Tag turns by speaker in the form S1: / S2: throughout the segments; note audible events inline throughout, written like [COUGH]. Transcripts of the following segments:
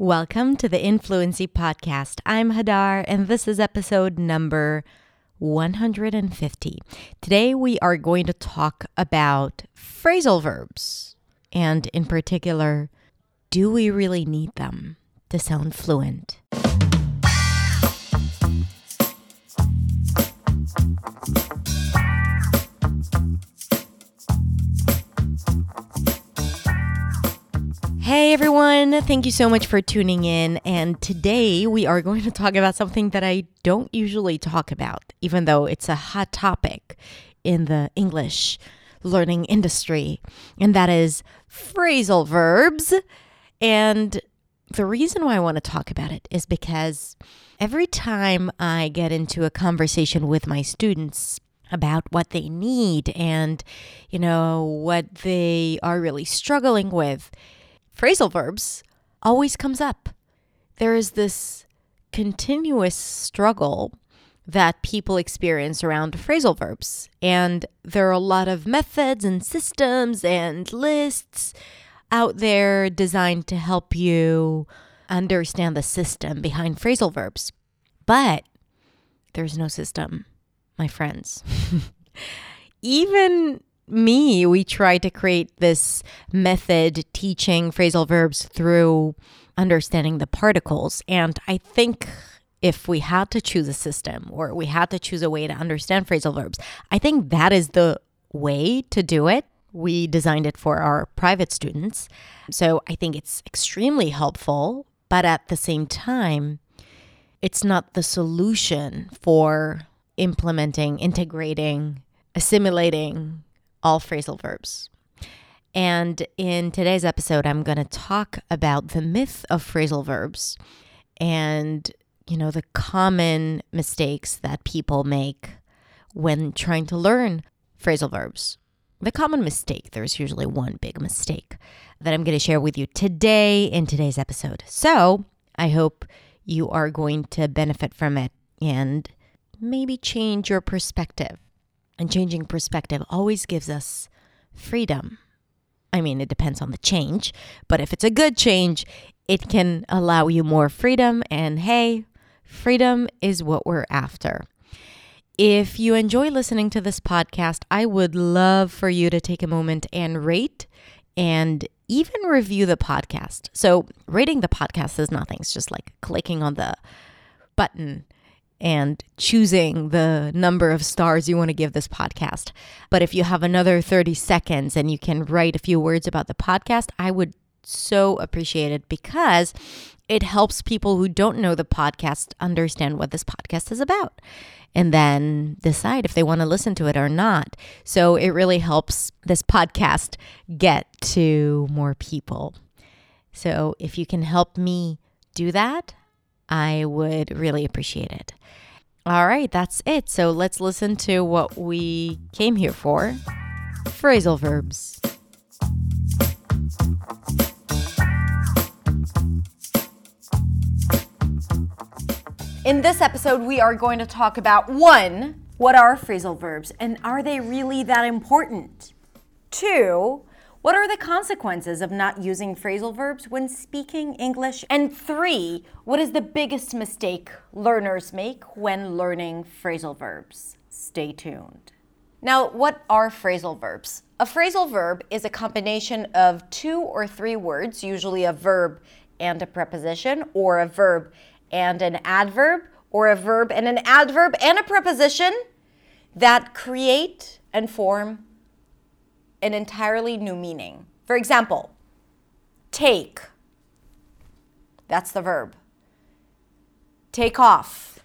S1: Welcome to the Influency Podcast. I'm Hadar, and this is episode number 150. Today, we are going to talk about phrasal verbs, and in particular, do we really need them to sound fluent? Hey everyone, thank you so much for tuning in. And today we are going to talk about something that I don't usually talk about, even though it's a hot topic in the English learning industry, and that is phrasal verbs. And the reason why I want to talk about it is because every time I get into a conversation with my students, about what they need and you know what they are really struggling with phrasal verbs always comes up. There is this continuous struggle that people experience around phrasal verbs. And there are a lot of methods and systems and lists out there designed to help you understand the system behind phrasal verbs. But there's no system, my friends. [LAUGHS] Even me, we try to create this method teaching phrasal verbs through understanding the particles. And I think if we had to choose a system or we had to choose a way to understand phrasal verbs, I think that is the way to do it. We designed it for our private students. So I think it's extremely helpful, but at the same time, it's not the solution for implementing, integrating, assimilating all phrasal verbs. And in today's episode, I'm going to talk about the myth of phrasal verbs and, you know, the common mistakes that people make when trying to learn phrasal verbs. The common mistake, there's usually one big mistake that I'm going to share with you today in today's episode. So I hope you are going to benefit from it and maybe change your perspective and changing perspective always gives us freedom. I mean, it depends on the change, but if it's a good change, it can allow you more freedom. And hey, freedom is what we're after. If you enjoy listening to this podcast, I would love for you to take a moment and rate and even review the podcast. So, rating the podcast is nothing, it's just like clicking on the button and choosing the number of stars you want to give this podcast. But if you have another 30 seconds and you can write a few words about the podcast, I would so appreciate it because it helps people who don't know the podcast understand what this podcast is about and then decide if they want to listen to it or not. So it really helps this podcast get to more people. So if you can help me do that, I would really appreciate it. All right, that's it. So let's listen to what we came here for phrasal verbs. In this episode, we are going to talk about one, what are phrasal verbs and are they really that important? Two, what are the consequences of not using phrasal verbs when speaking English? And three, what is the biggest mistake learners make when learning phrasal verbs? Stay tuned. Now, what are phrasal verbs? A phrasal verb is a combination of two or three words, usually a verb and a preposition, or a verb and an adverb, or a verb and an adverb and a preposition that create and form an entirely new meaning. For example, take. That's the verb. Take off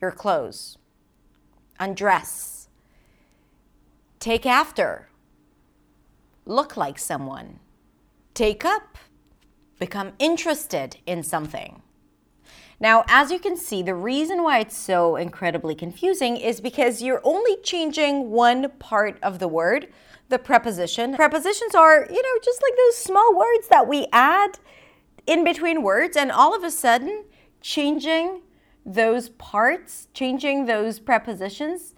S1: your clothes. Undress. Take after. Look like someone. Take up. Become interested in something. Now, as you can see, the reason why it's so incredibly confusing is because you're only changing one part of the word, the preposition. Prepositions are, you know, just like those small words that we add in between words, and all of a sudden, changing those parts, changing those prepositions,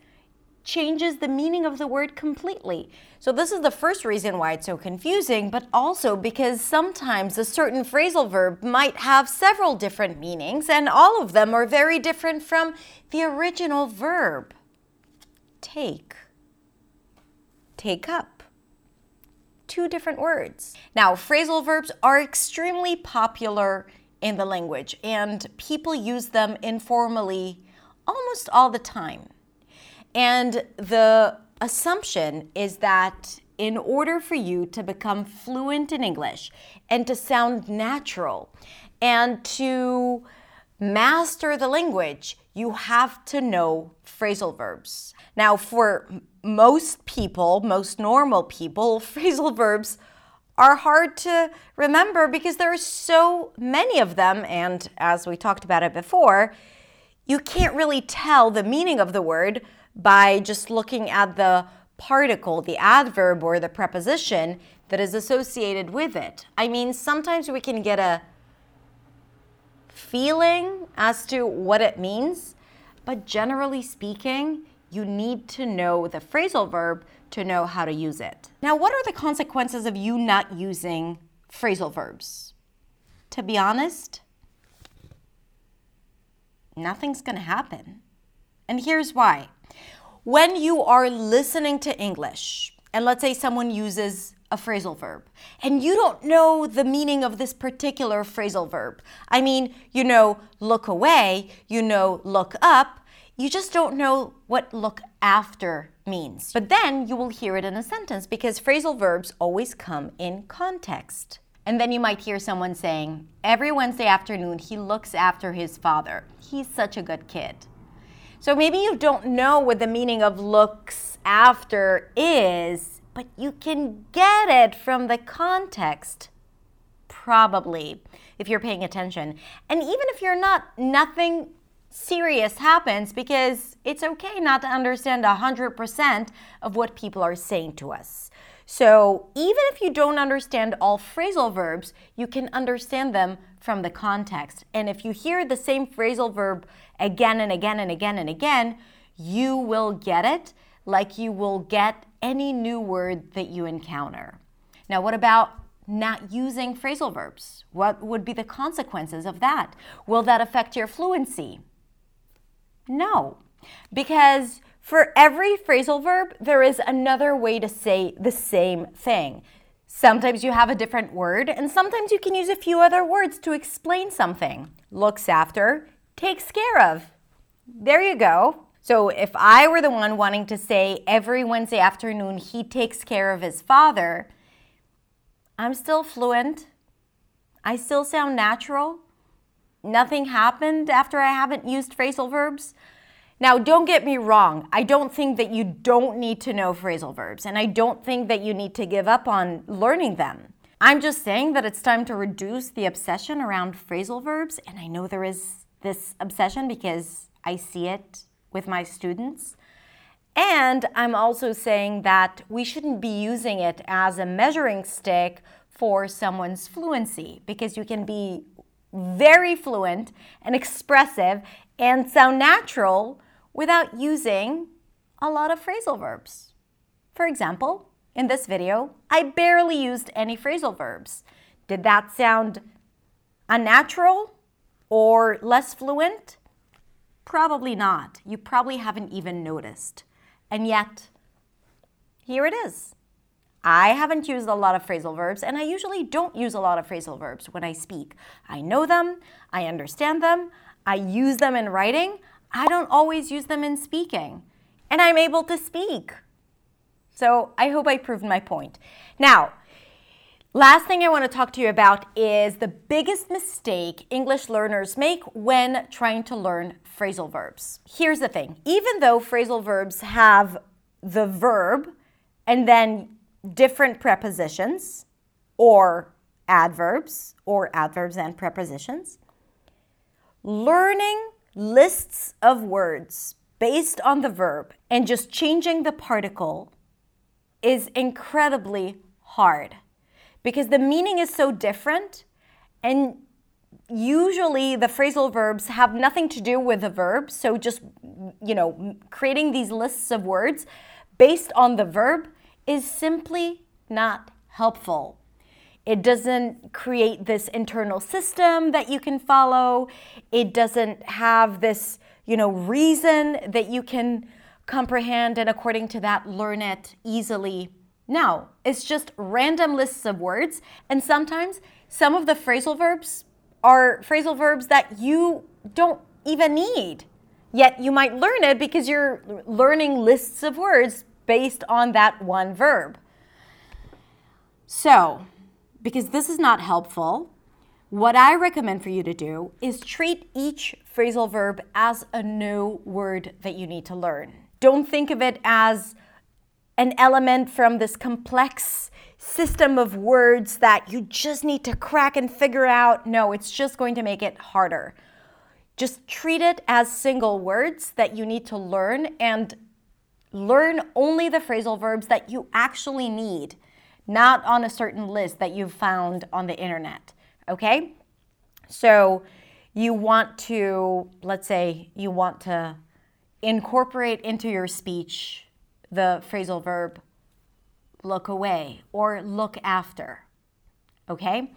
S1: changes the meaning of the word completely. So, this is the first reason why it's so confusing, but also because sometimes a certain phrasal verb might have several different meanings, and all of them are very different from the original verb. Take, take up. Two different words. Now, phrasal verbs are extremely popular in the language, and people use them informally almost all the time. And the assumption is that in order for you to become fluent in English and to sound natural and to master the language, you have to know phrasal verbs. Now, for most people, most normal people, [LAUGHS] phrasal verbs are hard to remember because there are so many of them. And as we talked about it before, you can't really tell the meaning of the word by just looking at the particle, the adverb, or the preposition that is associated with it. I mean, sometimes we can get a feeling as to what it means, but generally speaking, you need to know the phrasal verb to know how to use it. Now, what are the consequences of you not using phrasal verbs? To be honest, nothing's going to happen. And here's why. When you are listening to English, and let's say someone uses a phrasal verb, and you don't know the meaning of this particular phrasal verb. I mean, you know, look away, you know, look up, you just don't know what look after means. But then you will hear it in a sentence because phrasal verbs always come in context. And then you might hear someone saying, Every Wednesday afternoon, he looks after his father. He's such a good kid. So maybe you don't know what the meaning of looks after is, but you can get it from the context. Probably, if you're paying attention. And even if you're not, nothing serious happens because it's okay not to understand 100% of what people are saying to us. So even if you don't understand all phrasal verbs, you can understand them from the context. And if you hear the same phrasal verb again and again and again and again, you will get it like you will get any new word that you encounter. Now, what about not using phrasal verbs? What would be the consequences of that? Will that affect your fluency? No, because for every phrasal verb, there is another way to say the same thing. Sometimes you have a different word, and sometimes you can use a few other words to explain something. Looks after, takes care of. There you go. So if I were the one wanting to say every Wednesday afternoon he takes care of his father, I'm still fluent. I still sound natural. Nothing happened after I haven't used phrasal verbs. Now, don't get me wrong. I don't think that you don't need to know phrasal verbs, and I don't think that you need to give up on learning them. I'm just saying that it's time to reduce the obsession around phrasal verbs, and I know there is this obsession because I see it with my students. And I'm also saying that we shouldn't be using it as a measuring stick for someone's fluency because you can be very fluent and expressive and sound natural without using a lot of phrasal verbs. For example, in this video, I barely used any phrasal verbs. Did that sound unnatural or less fluent? Probably not. You probably haven't even noticed. And yet, here it is. I haven't used a lot of phrasal verbs, and I usually don't use a lot of phrasal verbs when I speak. I know them, I understand them, I use them in writing, I don't always use them in speaking, and I'm able to speak. So I hope I proved my point. Now, last thing I want to talk to you about is the biggest mistake English learners make when trying to learn phrasal verbs. Here's the thing even though phrasal verbs have the verb and then different prepositions or adverbs or adverbs and prepositions, learning lists of words based on the verb and just changing the particle is incredibly hard because the meaning is so different and usually the phrasal verbs have nothing to do with the verb so just you know creating these lists of words based on the verb is simply not helpful. It doesn't create this internal system that you can follow. It doesn't have this, you know, reason that you can comprehend and according to that learn it easily. Now, it's just random lists of words and sometimes some of the phrasal verbs are phrasal verbs that you don't even need. Yet you might learn it because you're learning lists of words based on that one verb. So, because this is not helpful, what I recommend for you to do is treat each phrasal verb as a new word that you need to learn. Don't think of it as an element from this complex system of words that you just need to crack and figure out. No, it's just going to make it harder. Just treat it as single words that you need to learn and learn only the phrasal verbs that you actually need not on a certain list that you've found on the internet. Okay? So you want to, let's say, you want to incorporate into your speech the phrasal verb look away or look after. Okay?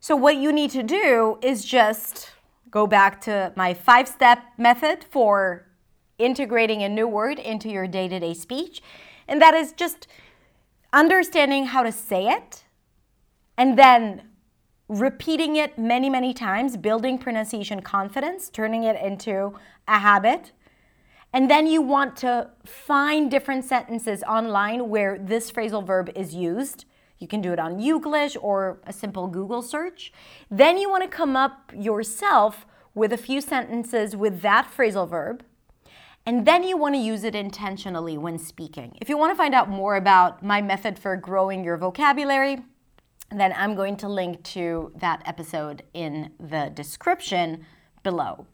S1: So what you need to do is just go back to my five step method for integrating a new word into your day to day speech. And that is just understanding how to say it and then repeating it many, many times, building pronunciation confidence, turning it into a habit. And then you want to find different sentences online where this phrasal verb is used. You can do it on Youglish or a simple Google search. Then you want to come up yourself with a few sentences with that phrasal verb and then you want to use it intentionally when speaking. If you want to find out more about my method for growing your vocabulary, then I'm going to link to that episode in the description below.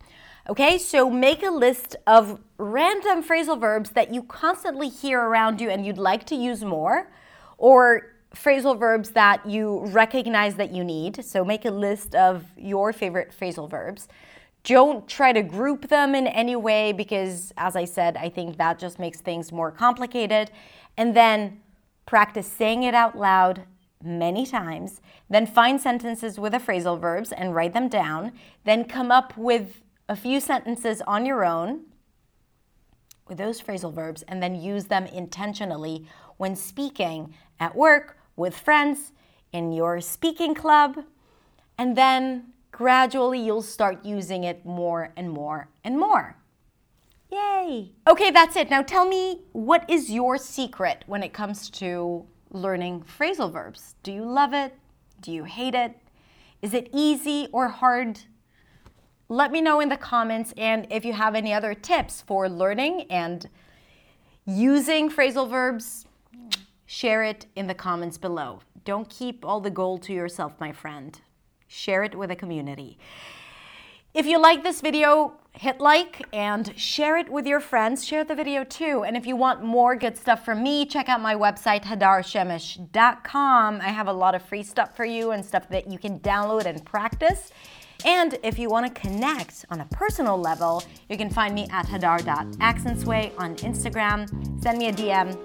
S1: Okay, so make a list of random phrasal verbs that you constantly hear around you and you'd like to use more, or phrasal verbs that you recognize that you need. So make a list of your favorite phrasal verbs. Don't try to group them in any way because, as I said, I think that just makes things more complicated. And then practice saying it out loud many times. Then find sentences with the phrasal verbs and write them down. Then come up with a few sentences on your own with those phrasal verbs and then use them intentionally when speaking at work, with friends, in your speaking club. And then gradually you'll start using it more and more and more. Yay! Okay, that's it. Now tell me, what is your secret when it comes to learning phrasal verbs? Do you love it? Do you hate it? Is it easy or hard? Let me know in the comments, and if you have any other tips for learning and using phrasal verbs, share it in the comments below. Don't keep all the gold to yourself, my friend share it with a community. If you like this video, hit like and share it with your friends. Share the video too. And if you want more good stuff from me, check out my website, hadarshemesh.com. I have a lot of free stuff for you and stuff that you can download and practice. And if you want to connect on a personal level, you can find me at hadar.accentsway on Instagram. Send me a DM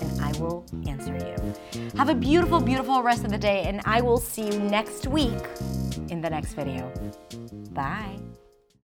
S1: and I will answer you. Have a beautiful, beautiful rest of the day, and I will see you next week in the next video. Bye.